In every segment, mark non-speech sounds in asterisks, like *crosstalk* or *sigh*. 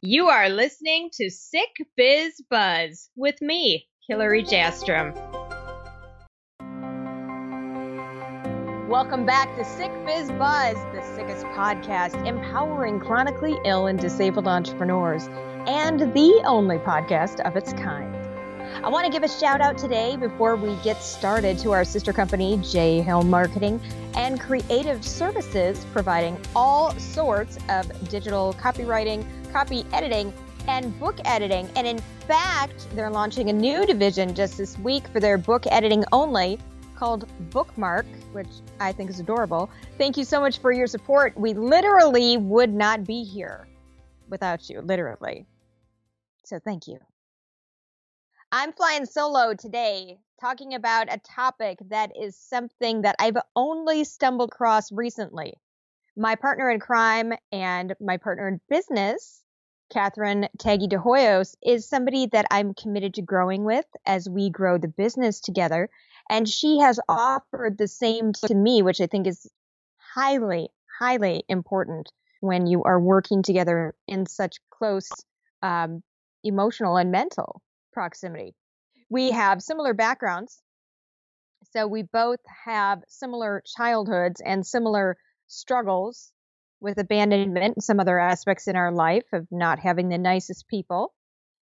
You are listening to Sick Biz Buzz with me, Hillary Jastram. Welcome back to Sick Biz Buzz, the sickest podcast empowering chronically ill and disabled entrepreneurs, and the only podcast of its kind. I want to give a shout out today before we get started to our sister company, J Hill Marketing and Creative Services, providing all sorts of digital copywriting copy editing, and book editing. And in fact, they're launching a new division just this week for their book editing only called Bookmark, which I think is adorable. Thank you so much for your support. We literally would not be here without you, literally. So thank you. I'm flying solo today, talking about a topic that is something that I've only stumbled across recently my partner in crime and my partner in business, Catherine Taggy de Hoyos, is somebody that I'm committed to growing with as we grow the business together. And she has offered the same to me, which I think is highly, highly important when you are working together in such close um, emotional and mental proximity. We have similar backgrounds. So we both have similar childhoods and similar struggles with abandonment and some other aspects in our life of not having the nicest people.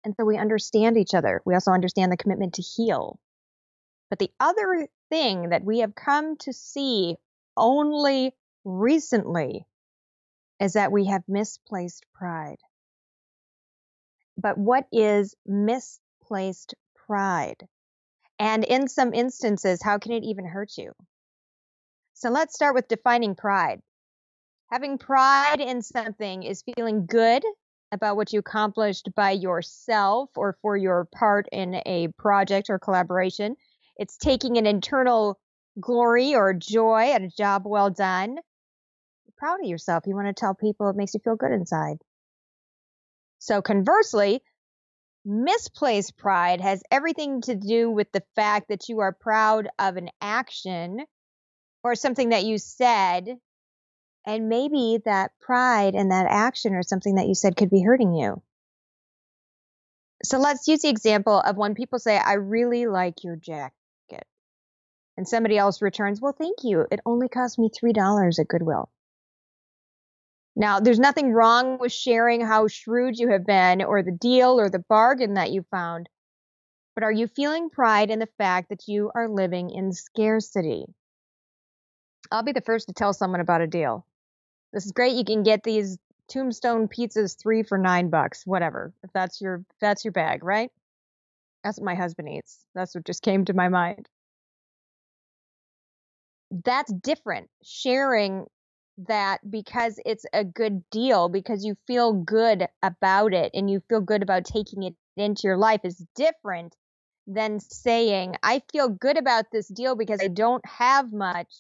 And so we understand each other. We also understand the commitment to heal. But the other thing that we have come to see only recently is that we have misplaced pride. But what is misplaced pride? And in some instances, how can it even hurt you? So let's start with defining pride. Having pride in something is feeling good about what you accomplished by yourself or for your part in a project or collaboration. It's taking an internal glory or joy at a job well done. You're proud of yourself. You want to tell people it makes you feel good inside. So conversely, misplaced pride has everything to do with the fact that you are proud of an action or something that you said and maybe that pride and that action or something that you said could be hurting you. So let's use the example of when people say i really like your jacket and somebody else returns well thank you. It only cost me three dollars at goodwill. Now there's nothing wrong with sharing how shrewd you have been or the deal or the bargain that you found but are you feeling pride in the fact that you are living in scarcity I'll be the first to tell someone about a deal. This is great. You can get these tombstone pizzas three for nine bucks, whatever. If that's your if that's your bag, right? That's what my husband eats. That's what just came to my mind. That's different. Sharing that because it's a good deal, because you feel good about it and you feel good about taking it into your life is different than saying, I feel good about this deal because I don't have much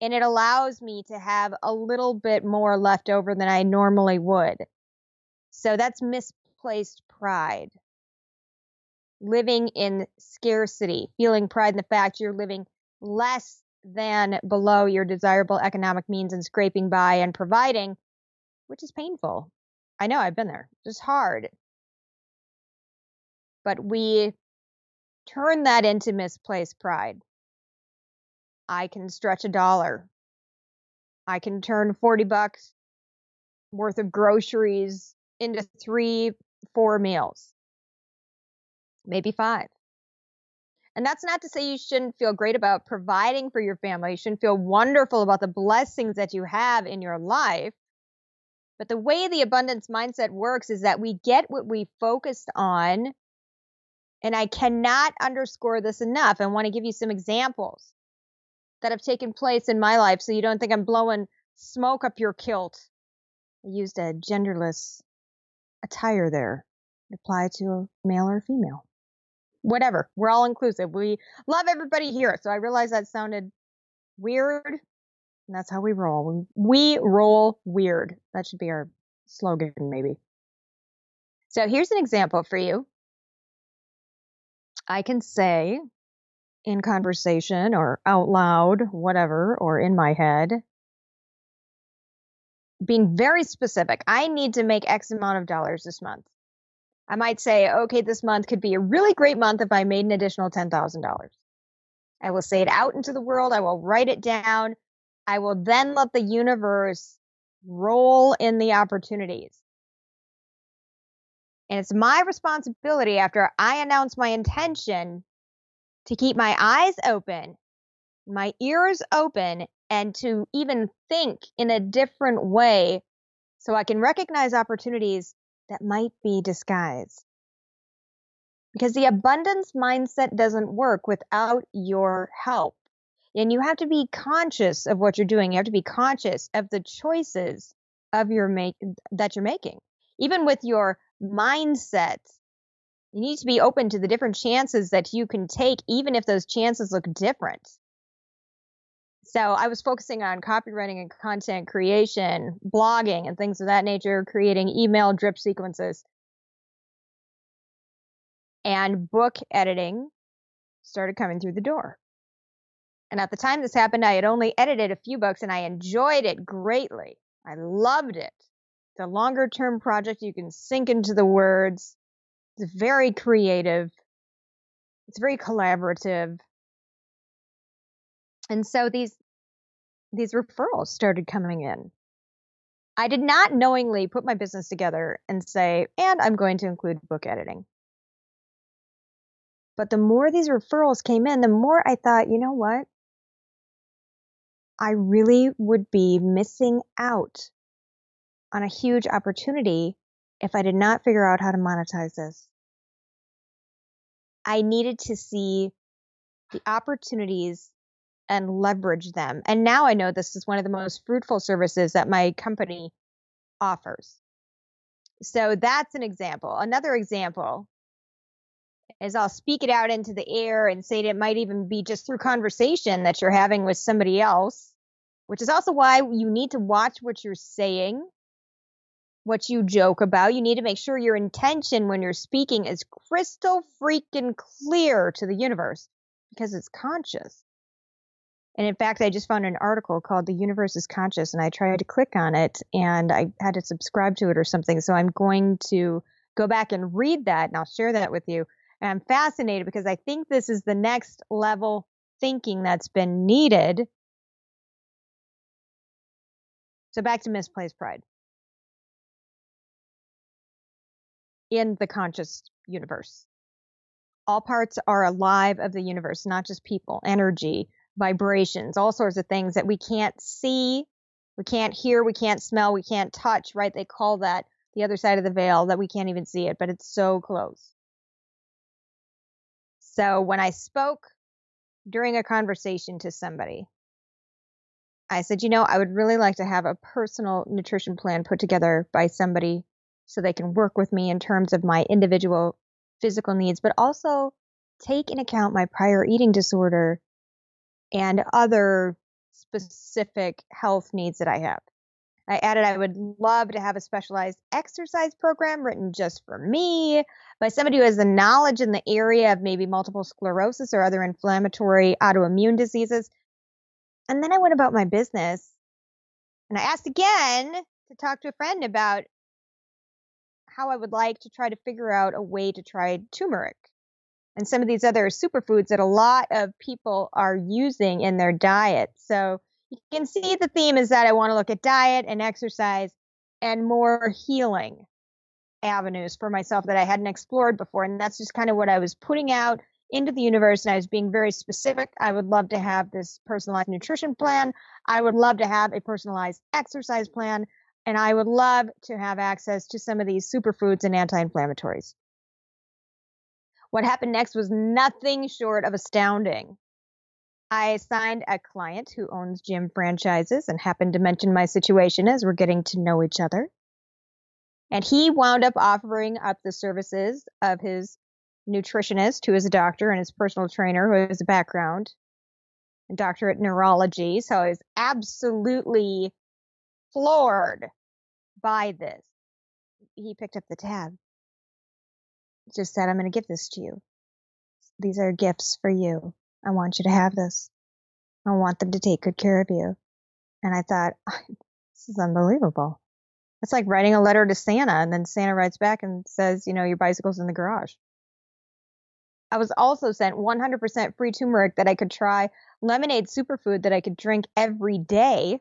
and it allows me to have a little bit more left over than I normally would. So that's misplaced pride. Living in scarcity, feeling pride in the fact you're living less than below your desirable economic means and scraping by and providing, which is painful. I know I've been there. It's hard. But we turn that into misplaced pride. I can stretch a dollar. I can turn 40 bucks worth of groceries into three, four meals, maybe five. And that's not to say you shouldn't feel great about providing for your family. You shouldn't feel wonderful about the blessings that you have in your life. But the way the abundance mindset works is that we get what we focused on. And I cannot underscore this enough. I want to give you some examples that have taken place in my life so you don't think I'm blowing smoke up your kilt. I used a genderless attire there. Apply to a male or female. Whatever. We're all inclusive. We love everybody here. So I realize that sounded weird. And that's how we roll. We roll weird. That should be our slogan, maybe. So here's an example for you. I can say in conversation or out loud, whatever, or in my head. being very specific. I need to make X amount of dollars this month. I might say, okay, this month could be a really great month if I made an additional $10,000. I will say it out into the world. I will write it down. I will then let the universe roll in the opportunities. And it's my responsibility after I announce my intention to keep my eyes open, my ears open, and to even think in a different way so I can recognize opportunities that might be disguised. Because the abundance mindset doesn't work without your help. And you have to be conscious of what you're doing. You have to be conscious of the choices of your make that you're making. Even with your mindset, you need to be open to the different chances that you can take, even if those chances look different. So I was focusing on copywriting and content creation, blogging and things of that nature, creating email drip sequences. And book editing started coming through the door. And at the time this happened, I had only edited a few books and I enjoyed it greatly. I loved it. It's a longer term project. You can sink into the words. It's very creative. It's very collaborative. And so these these referrals started coming in. I did not knowingly put my business together and say, and I'm going to include book editing. But the more these referrals came in, the more I thought, you know what? I really would be missing out on a huge opportunity if I did not figure out how to monetize this. I needed to see the opportunities and leverage them. And now I know this is one of the most fruitful services that my company offers. So that's an example. Another example is I'll speak it out into the air and say it might even be just through conversation that you're having with somebody else, which is also why you need to watch what you're saying, what you joke about. You need to make sure your intention when you're speaking is crystal freaking clear to the universe because it's conscious. And in fact, I just found an article called The Universe is Conscious, and I tried to click on it and I had to subscribe to it or something. So I'm going to go back and read that and I'll share that with you. And I'm fascinated because I think this is the next level thinking that's been needed. So back to misplaced pride. In the conscious universe, all parts are alive of the universe, not just people, energy, vibrations, all sorts of things that we can't see, we can't hear, we can't smell, we can't touch, right? They call that the other side of the veil that we can't even see it, but it's so close. So when I spoke during a conversation to somebody, I said, you know, I would really like to have a personal nutrition plan put together by somebody so they can work with me in terms of my individual physical needs, but also take in account my prior eating disorder and other specific health needs that I have. I added I would love to have a specialized exercise program written just for me by somebody who has the knowledge in the area of maybe multiple sclerosis or other inflammatory autoimmune diseases. And then I went about my business and I asked again to talk to a friend about how I would like to try to figure out a way to try turmeric and some of these other superfoods that a lot of people are using in their diet. So you can see the theme is that I want to look at diet and exercise and more healing avenues for myself that I hadn't explored before. And that's just kind of what I was putting out into the universe. And I was being very specific. I would love to have this personalized nutrition plan. I would love to have a personalized exercise plan. And I would love to have access to some of these superfoods and anti inflammatories. What happened next was nothing short of astounding. I signed a client who owns gym franchises and happened to mention my situation as we're getting to know each other. And he wound up offering up the services of his nutritionist, who is a doctor, and his personal trainer, who has a background, doctorate in neurology. So I was absolutely floored by this. He picked up the tab just said, I'm going to give this to you. These are gifts for you. I want you to have this. I want them to take good care of you. And I thought, *laughs* This is unbelievable. It's like writing a letter to Santa and then Santa writes back and says, you know, your bicycle's in the garage. I was also sent 100% free turmeric that I could try, lemonade superfood that I could drink every day.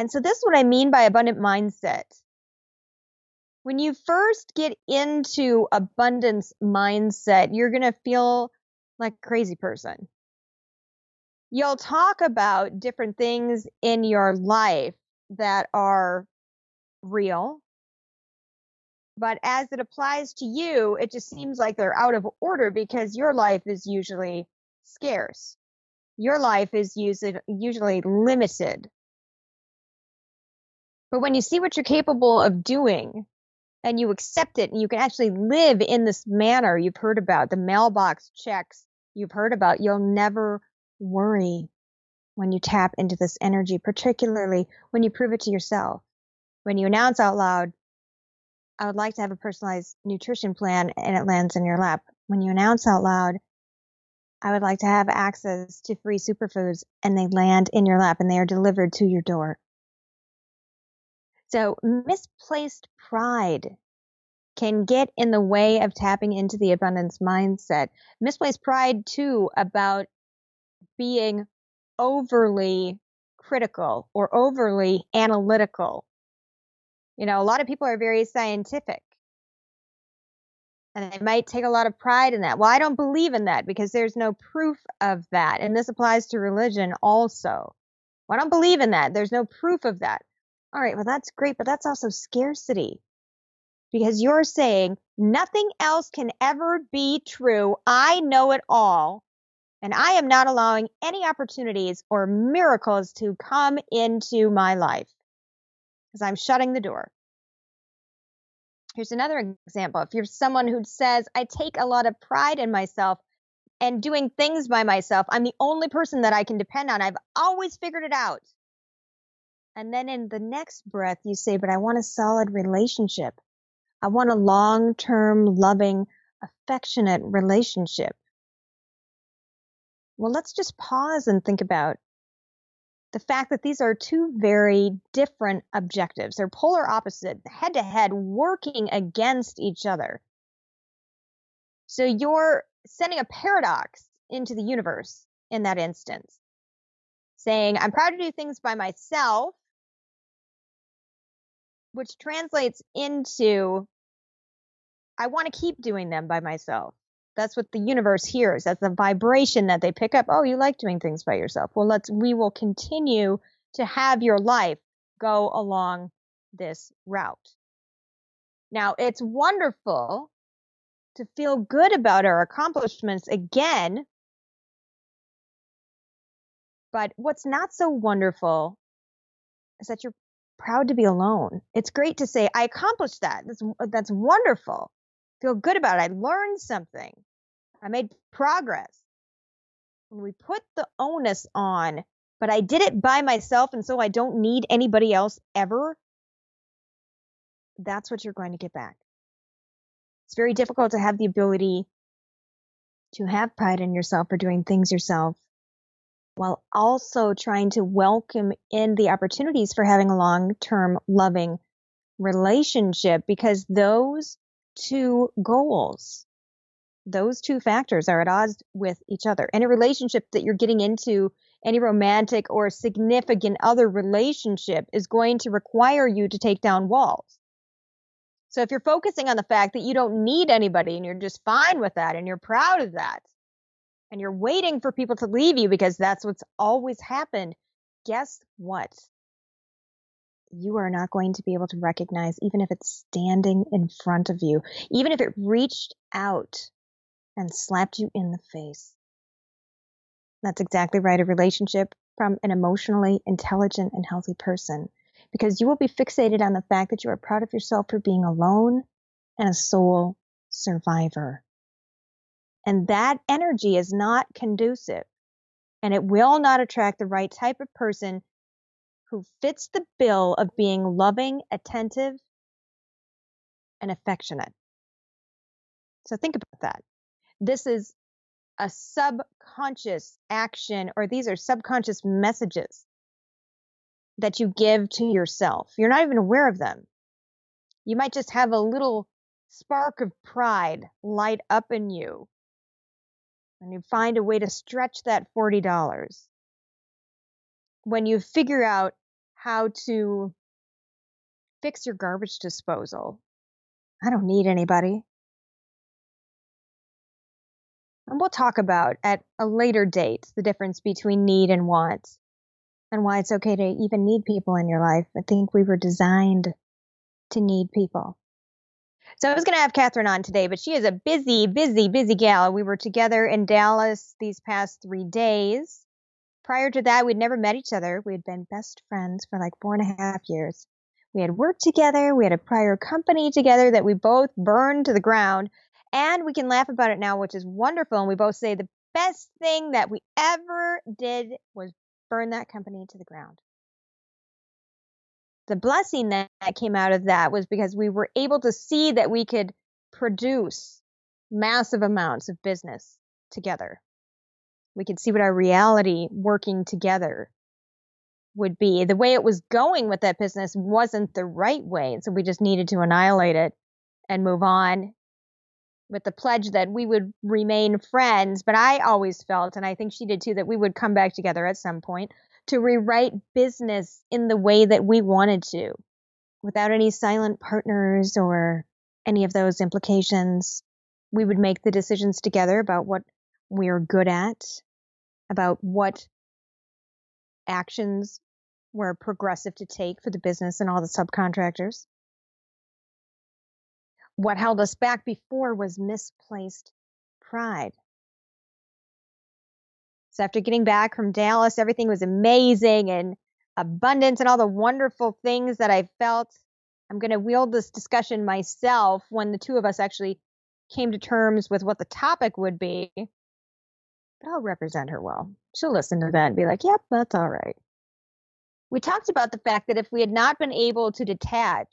And so this is what I mean by abundant mindset. When you first get into abundance mindset, you're going to feel like a crazy person. You'll talk about different things in your life that are real, but as it applies to you, it just seems like they're out of order because your life is usually scarce. Your life is usually, usually limited. But when you see what you're capable of doing and you accept it and you can actually live in this manner you've heard about, the mailbox checks you've heard about, you'll never worry when you tap into this energy, particularly when you prove it to yourself. When you announce out loud, I would like to have a personalized nutrition plan and it lands in your lap. When you announce out loud, I would like to have access to free superfoods and they land in your lap and they are delivered to your door. So misplaced pride can get in the way of tapping into the abundance mindset. Misplaced pride too about being overly critical or overly analytical you know, a lot of people are very scientific and they might take a lot of pride in that. Well, I don't believe in that because there's no proof of that. And this applies to religion also. Well, I don't believe in that. There's no proof of that. All right, well, that's great, but that's also scarcity because you're saying nothing else can ever be true. I know it all. And I am not allowing any opportunities or miracles to come into my life because I'm shutting the door. Here's another example. If you're someone who says, I take a lot of pride in myself and doing things by myself, I'm the only person that I can depend on. I've always figured it out. And then in the next breath, you say, But I want a solid relationship. I want a long term, loving, affectionate relationship. Well, let's just pause and think about the fact that these are two very different objectives. They're polar opposite, head to head, working against each other. So you're sending a paradox into the universe in that instance, saying, I'm proud to do things by myself, which translates into, I want to keep doing them by myself. That's what the universe hears. That's the vibration that they pick up. Oh, you like doing things by yourself. Well, let's, we will continue to have your life go along this route. Now, it's wonderful to feel good about our accomplishments again. But what's not so wonderful is that you're proud to be alone. It's great to say, I accomplished that. That's, that's wonderful feel good about it. I learned something. I made progress. When we put the onus on, but I did it by myself and so I don't need anybody else ever, that's what you're going to get back. It's very difficult to have the ability to have pride in yourself for doing things yourself while also trying to welcome in the opportunities for having a long term loving relationship because those two goals, those two factors are at odds with each other. Any relationship that you're getting into, any romantic or significant other relationship is going to require you to take down walls. So if you're focusing on the fact that you don't need anybody and you're just fine with that and you're proud of that and you're waiting for people to leave you because that's what's always happened, guess what? you are not going to be able to recognize, even if it's standing in front of you, even if it reached out and slapped you in the face. That's exactly right. A relationship from an emotionally intelligent and healthy person, because you will be fixated on the fact that you are proud of yourself for being alone and a sole survivor. And that energy is not conducive and it will not attract the right type of person who fits the bill of being loving, attentive, and affectionate. So think about that. This is a subconscious action, or these are subconscious messages that you give to yourself. You're not even aware of them. You might just have a little spark of pride light up in you when you find a way to stretch that $40. When you figure out how to fix your garbage disposal. I don't need anybody. And we'll talk about at a later date the difference between need and want and why it's okay to even need people in your life. I think we were designed to need people. So I was going to have Catherine on today, but she is a busy, busy, busy gal. We were together in Dallas these past three days. Prior to that, we'd never met each other. We had been best friends for like four and a half years. We had worked together. We had a prior company together that we both burned to the ground. And we can laugh about it now, which is wonderful. And we both say the best thing that we ever did was burn that company to the ground. The blessing that came out of that was because we were able to see that we could produce massive amounts of business together. We could see what our reality working together would be. The way it was going with that business wasn't the right way. And so we just needed to annihilate it and move on with the pledge that we would remain friends. But I always felt, and I think she did too, that we would come back together at some point to rewrite business in the way that we wanted to without any silent partners or any of those implications. We would make the decisions together about what we are good at, about what actions were progressive to take for the business and all the subcontractors. What held us back before was misplaced pride. So after getting back from Dallas, everything was amazing and abundance and all the wonderful things that I felt. I'm going to wield this discussion myself when the two of us actually came to terms with what the topic would be. But I'll represent her well. She'll listen to that and be like, yep, that's all right we talked about the fact that if we had not been able to detach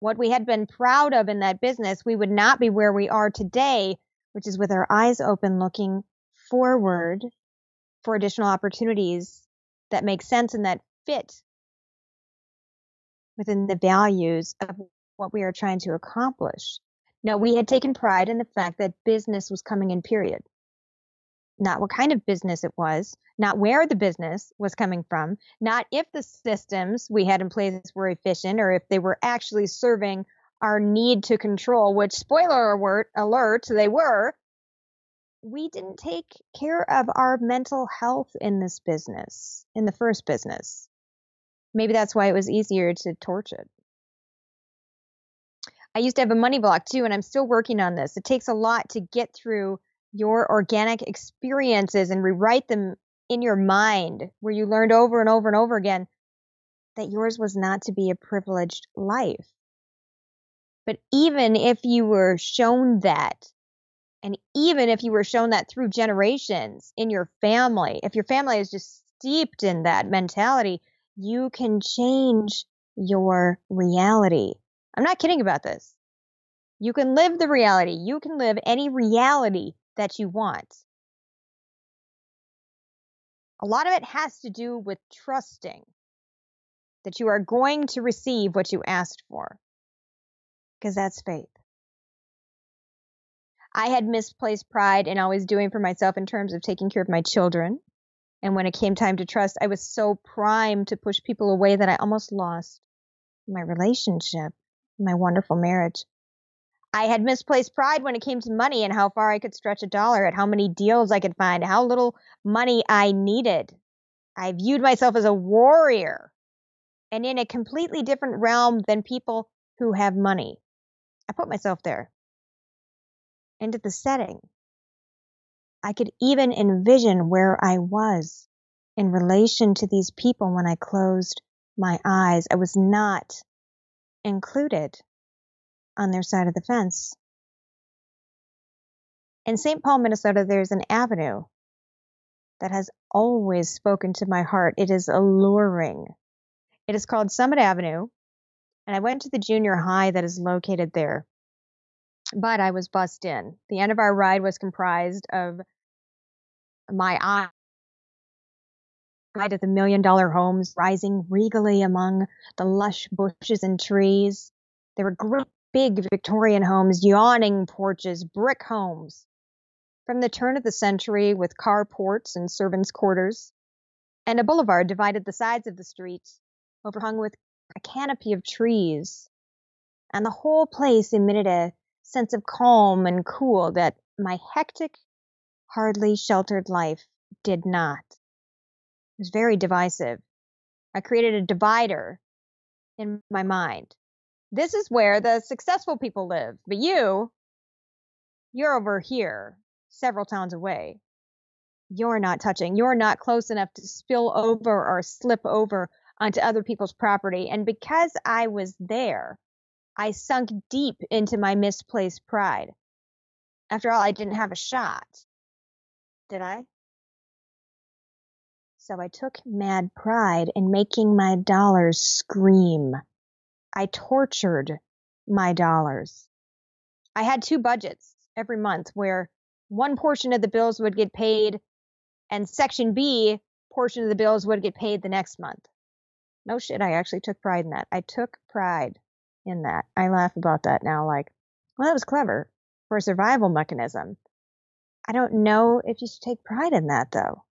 what we had been proud of in that business, we would not be where we are today, which is with our eyes open looking forward for additional opportunities that make sense and that fit within the values of what we are trying to accomplish. Now, we had taken pride in the fact that business was coming in, period not what kind of business it was, not where the business was coming from, not if the systems we had in place were efficient or if they were actually serving our need to control, which spoiler alert, alert they were. We didn't take care of our mental health in this business, in the first business. Maybe that's why it was easier to torch it. I used to have a money block too, and I'm still working on this. It takes a lot to get through your organic experiences and rewrite them in your mind where you learned over and over and over again that yours was not to be a privileged life. But even if you were shown that, and even if you were shown that through generations in your family, if your family is just steeped in that mentality, you can change your reality. I'm not kidding about this. You can live the reality. You can live any reality that you want. A lot of it has to do with trusting that you are going to receive what you asked for, because that's faith. I had misplaced pride in always doing for myself in terms of taking care of my children. And when it came time to trust, I was so primed to push people away that I almost lost my relationship, my wonderful marriage. I had misplaced pride when it came to money and how far I could stretch a dollar, at how many deals I could find, how little money I needed. I viewed myself as a warrior and in a completely different realm than people who have money. I put myself there into the setting. I could even envision where I was in relation to these people when I closed my eyes. I was not included on their side of the fence. In St. Paul, Minnesota, there's an avenue that has always spoken to my heart. It is alluring. It is called Summit Avenue, and I went to the junior high that is located there. But I was bussed in. The end of our ride was comprised of my pride of the million dollar homes rising regally among the lush bushes and trees. There were great big Victorian homes, yawning porches, brick homes. From the turn of the century with carports and servants' quarters, and a boulevard divided the sides of the street, overhung with a canopy of trees. And the whole place emitted a sense of calm and cool that my hectic, hardly sheltered life did not. It was very divisive. I created a divider in my mind. This is where the successful people live, but you, you're over here, several towns away. You're not touching. You're not close enough to spill over or slip over onto other people's property. And because I was there, I sunk deep into my misplaced pride. After all, I didn't have a shot. Did I? So I took mad pride in making my dollars scream. I tortured my dollars. I had two budgets every month where one portion of the bills would get paid and section B portion of the bills would get paid the next month. No shit, I actually took pride in that. I took pride in that. I laugh about that now, like, well, that was clever for a survival mechanism. I don't know if you should take pride in that, though.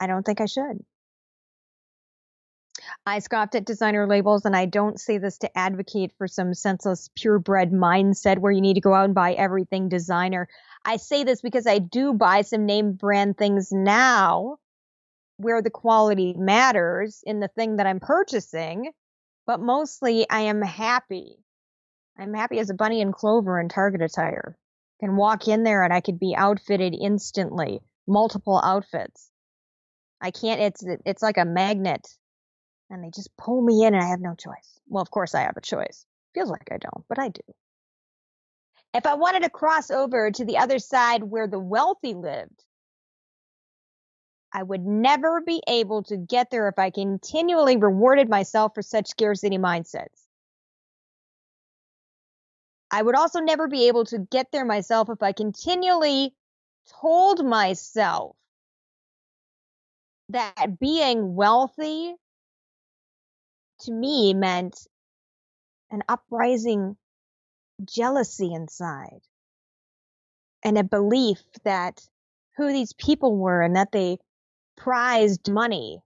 I don't think I should. I scoffed at designer labels, and I don't say this to advocate for some senseless, purebred mindset where you need to go out and buy everything designer. I say this because I do buy some name brand things now where the quality matters in the thing that I'm purchasing, but mostly I am happy. I'm happy as a bunny in clover in Target attire. I can walk in there and I could be outfitted instantly, multiple outfits. I can't, it's, it's like a magnet and they just pull me in and I have no choice. Well, of course I have a choice. Feels like I don't, but I do. If I wanted to cross over to the other side where the wealthy lived, I would never be able to get there if I continually rewarded myself for such scarcity mindsets. I would also never be able to get there myself if I continually told myself that being wealthy to me meant an uprising jealousy inside and a belief that who these people were and that they prized money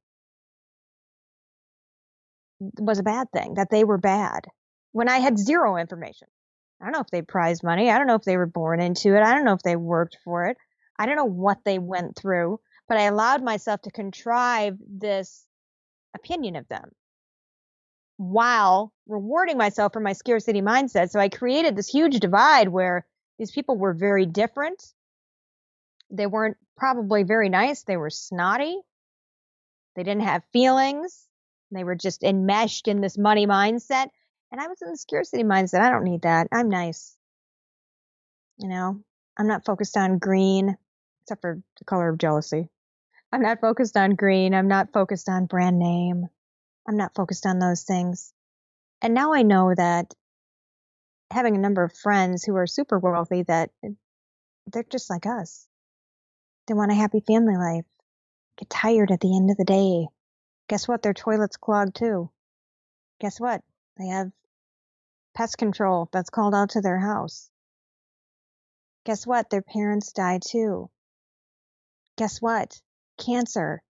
was a bad thing, that they were bad when I had zero information. I don't know if they prized money. I don't know if they were born into it. I don't know if they worked for it. I don't know what they went through, but I allowed myself to contrive this opinion of them while rewarding myself for my scarcity mindset. So I created this huge divide where these people were very different. They weren't probably very nice. They were snotty. They didn't have feelings. They were just enmeshed in this money mindset. And I was in the scarcity mindset. I don't need that. I'm nice. You know, I'm not focused on green, except for the color of jealousy. I'm not focused on green. I'm not focused on brand name. I'm not focused on those things. And now I know that having a number of friends who are super wealthy that they're just like us. They want a happy family life. Get tired at the end of the day. Guess what? Their toilet's clogged too. Guess what? They have pest control that's called out to their house. Guess what? Their parents die too. Guess what? Cancer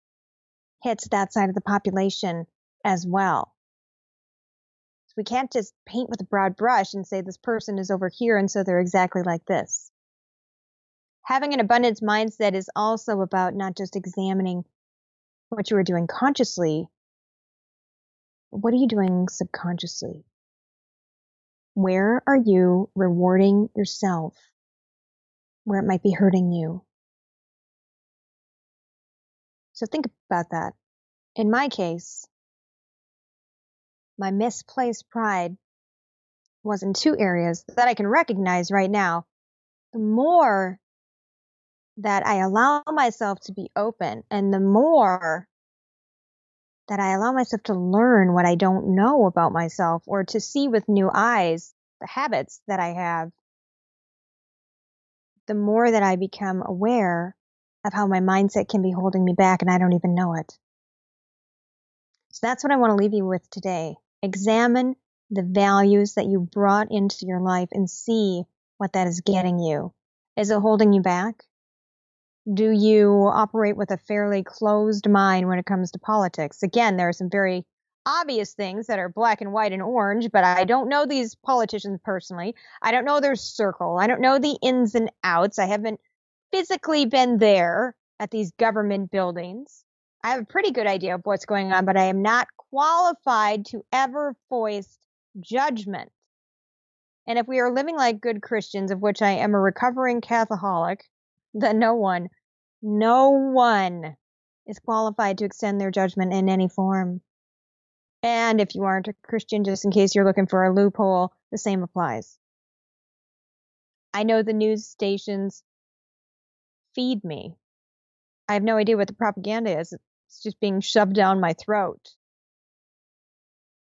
hits that side of the population as well. We can't just paint with a broad brush and say this person is over here and so they're exactly like this. Having an abundance mindset is also about not just examining what you are doing consciously, what are you doing subconsciously? Where are you rewarding yourself where it might be hurting you? So think about that. In my case, my misplaced pride was in two areas that I can recognize right now. The more that I allow myself to be open and the more that I allow myself to learn what I don't know about myself or to see with new eyes the habits that I have, the more that I become aware of how my mindset can be holding me back and I don't even know it. So that's what I want to leave you with today. Examine the values that you brought into your life and see what that is getting you. Is it holding you back? Do you operate with a fairly closed mind when it comes to politics? Again, there are some very obvious things that are black and white and orange, but I don't know these politicians personally. I don't know their circle. I don't know the ins and outs. I haven't physically been there at these government buildings. I have a pretty good idea of what's going on, but I am not qualified to ever voice judgment. And if we are living like good Christians, of which I am a recovering Catholic, *laughs* then no one, no one is qualified to extend their judgment in any form. And if you aren't a Christian, just in case you're looking for a loophole, the same applies. I know the news stations feed me. I have no idea what the propaganda is. It's just being shoved down my throat.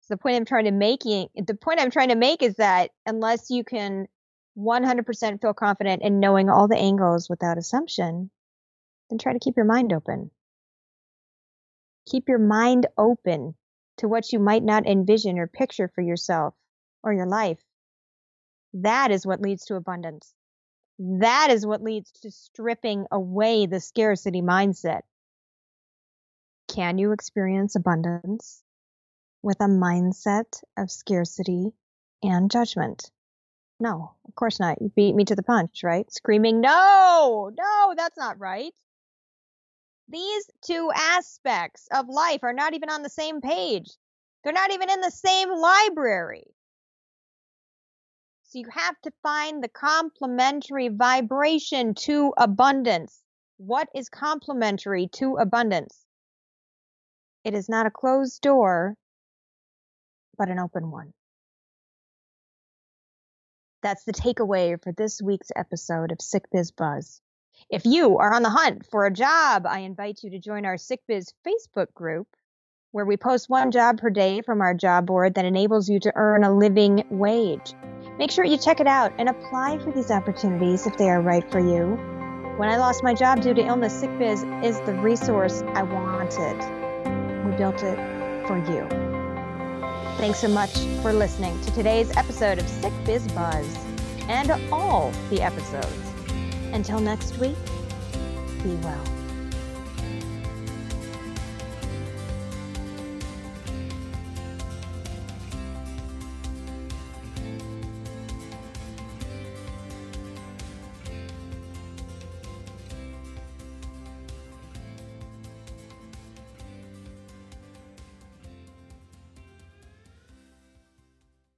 So the point I'm trying to make, the point I'm trying to make is that unless you can 100% feel confident in knowing all the angles without assumption, then try to keep your mind open. Keep your mind open to what you might not envision or picture for yourself or your life. That is what leads to abundance. That is what leads to stripping away the scarcity mindset. Can you experience abundance with a mindset of scarcity and judgment? No, of course not. You beat me to the punch, right? Screaming, no, no, that's not right. These two aspects of life are not even on the same page. They're not even in the same library. So you have to find the complementary vibration to abundance. What is complementary to abundance? It is not a closed door, but an open one. That's the takeaway for this week's episode of Sick Biz Buzz. If you are on the hunt for a job, I invite you to join our Sick Biz Facebook group where we post one job per day from our job board that enables you to earn a living wage. Make sure you check it out and apply for these opportunities if they are right for you. When I lost my job due to illness, SickBiz is the resource I wanted. We built it for you. Thanks so much for listening to today's episode of Sick Biz Buzz and all the episodes. Until next week, be well.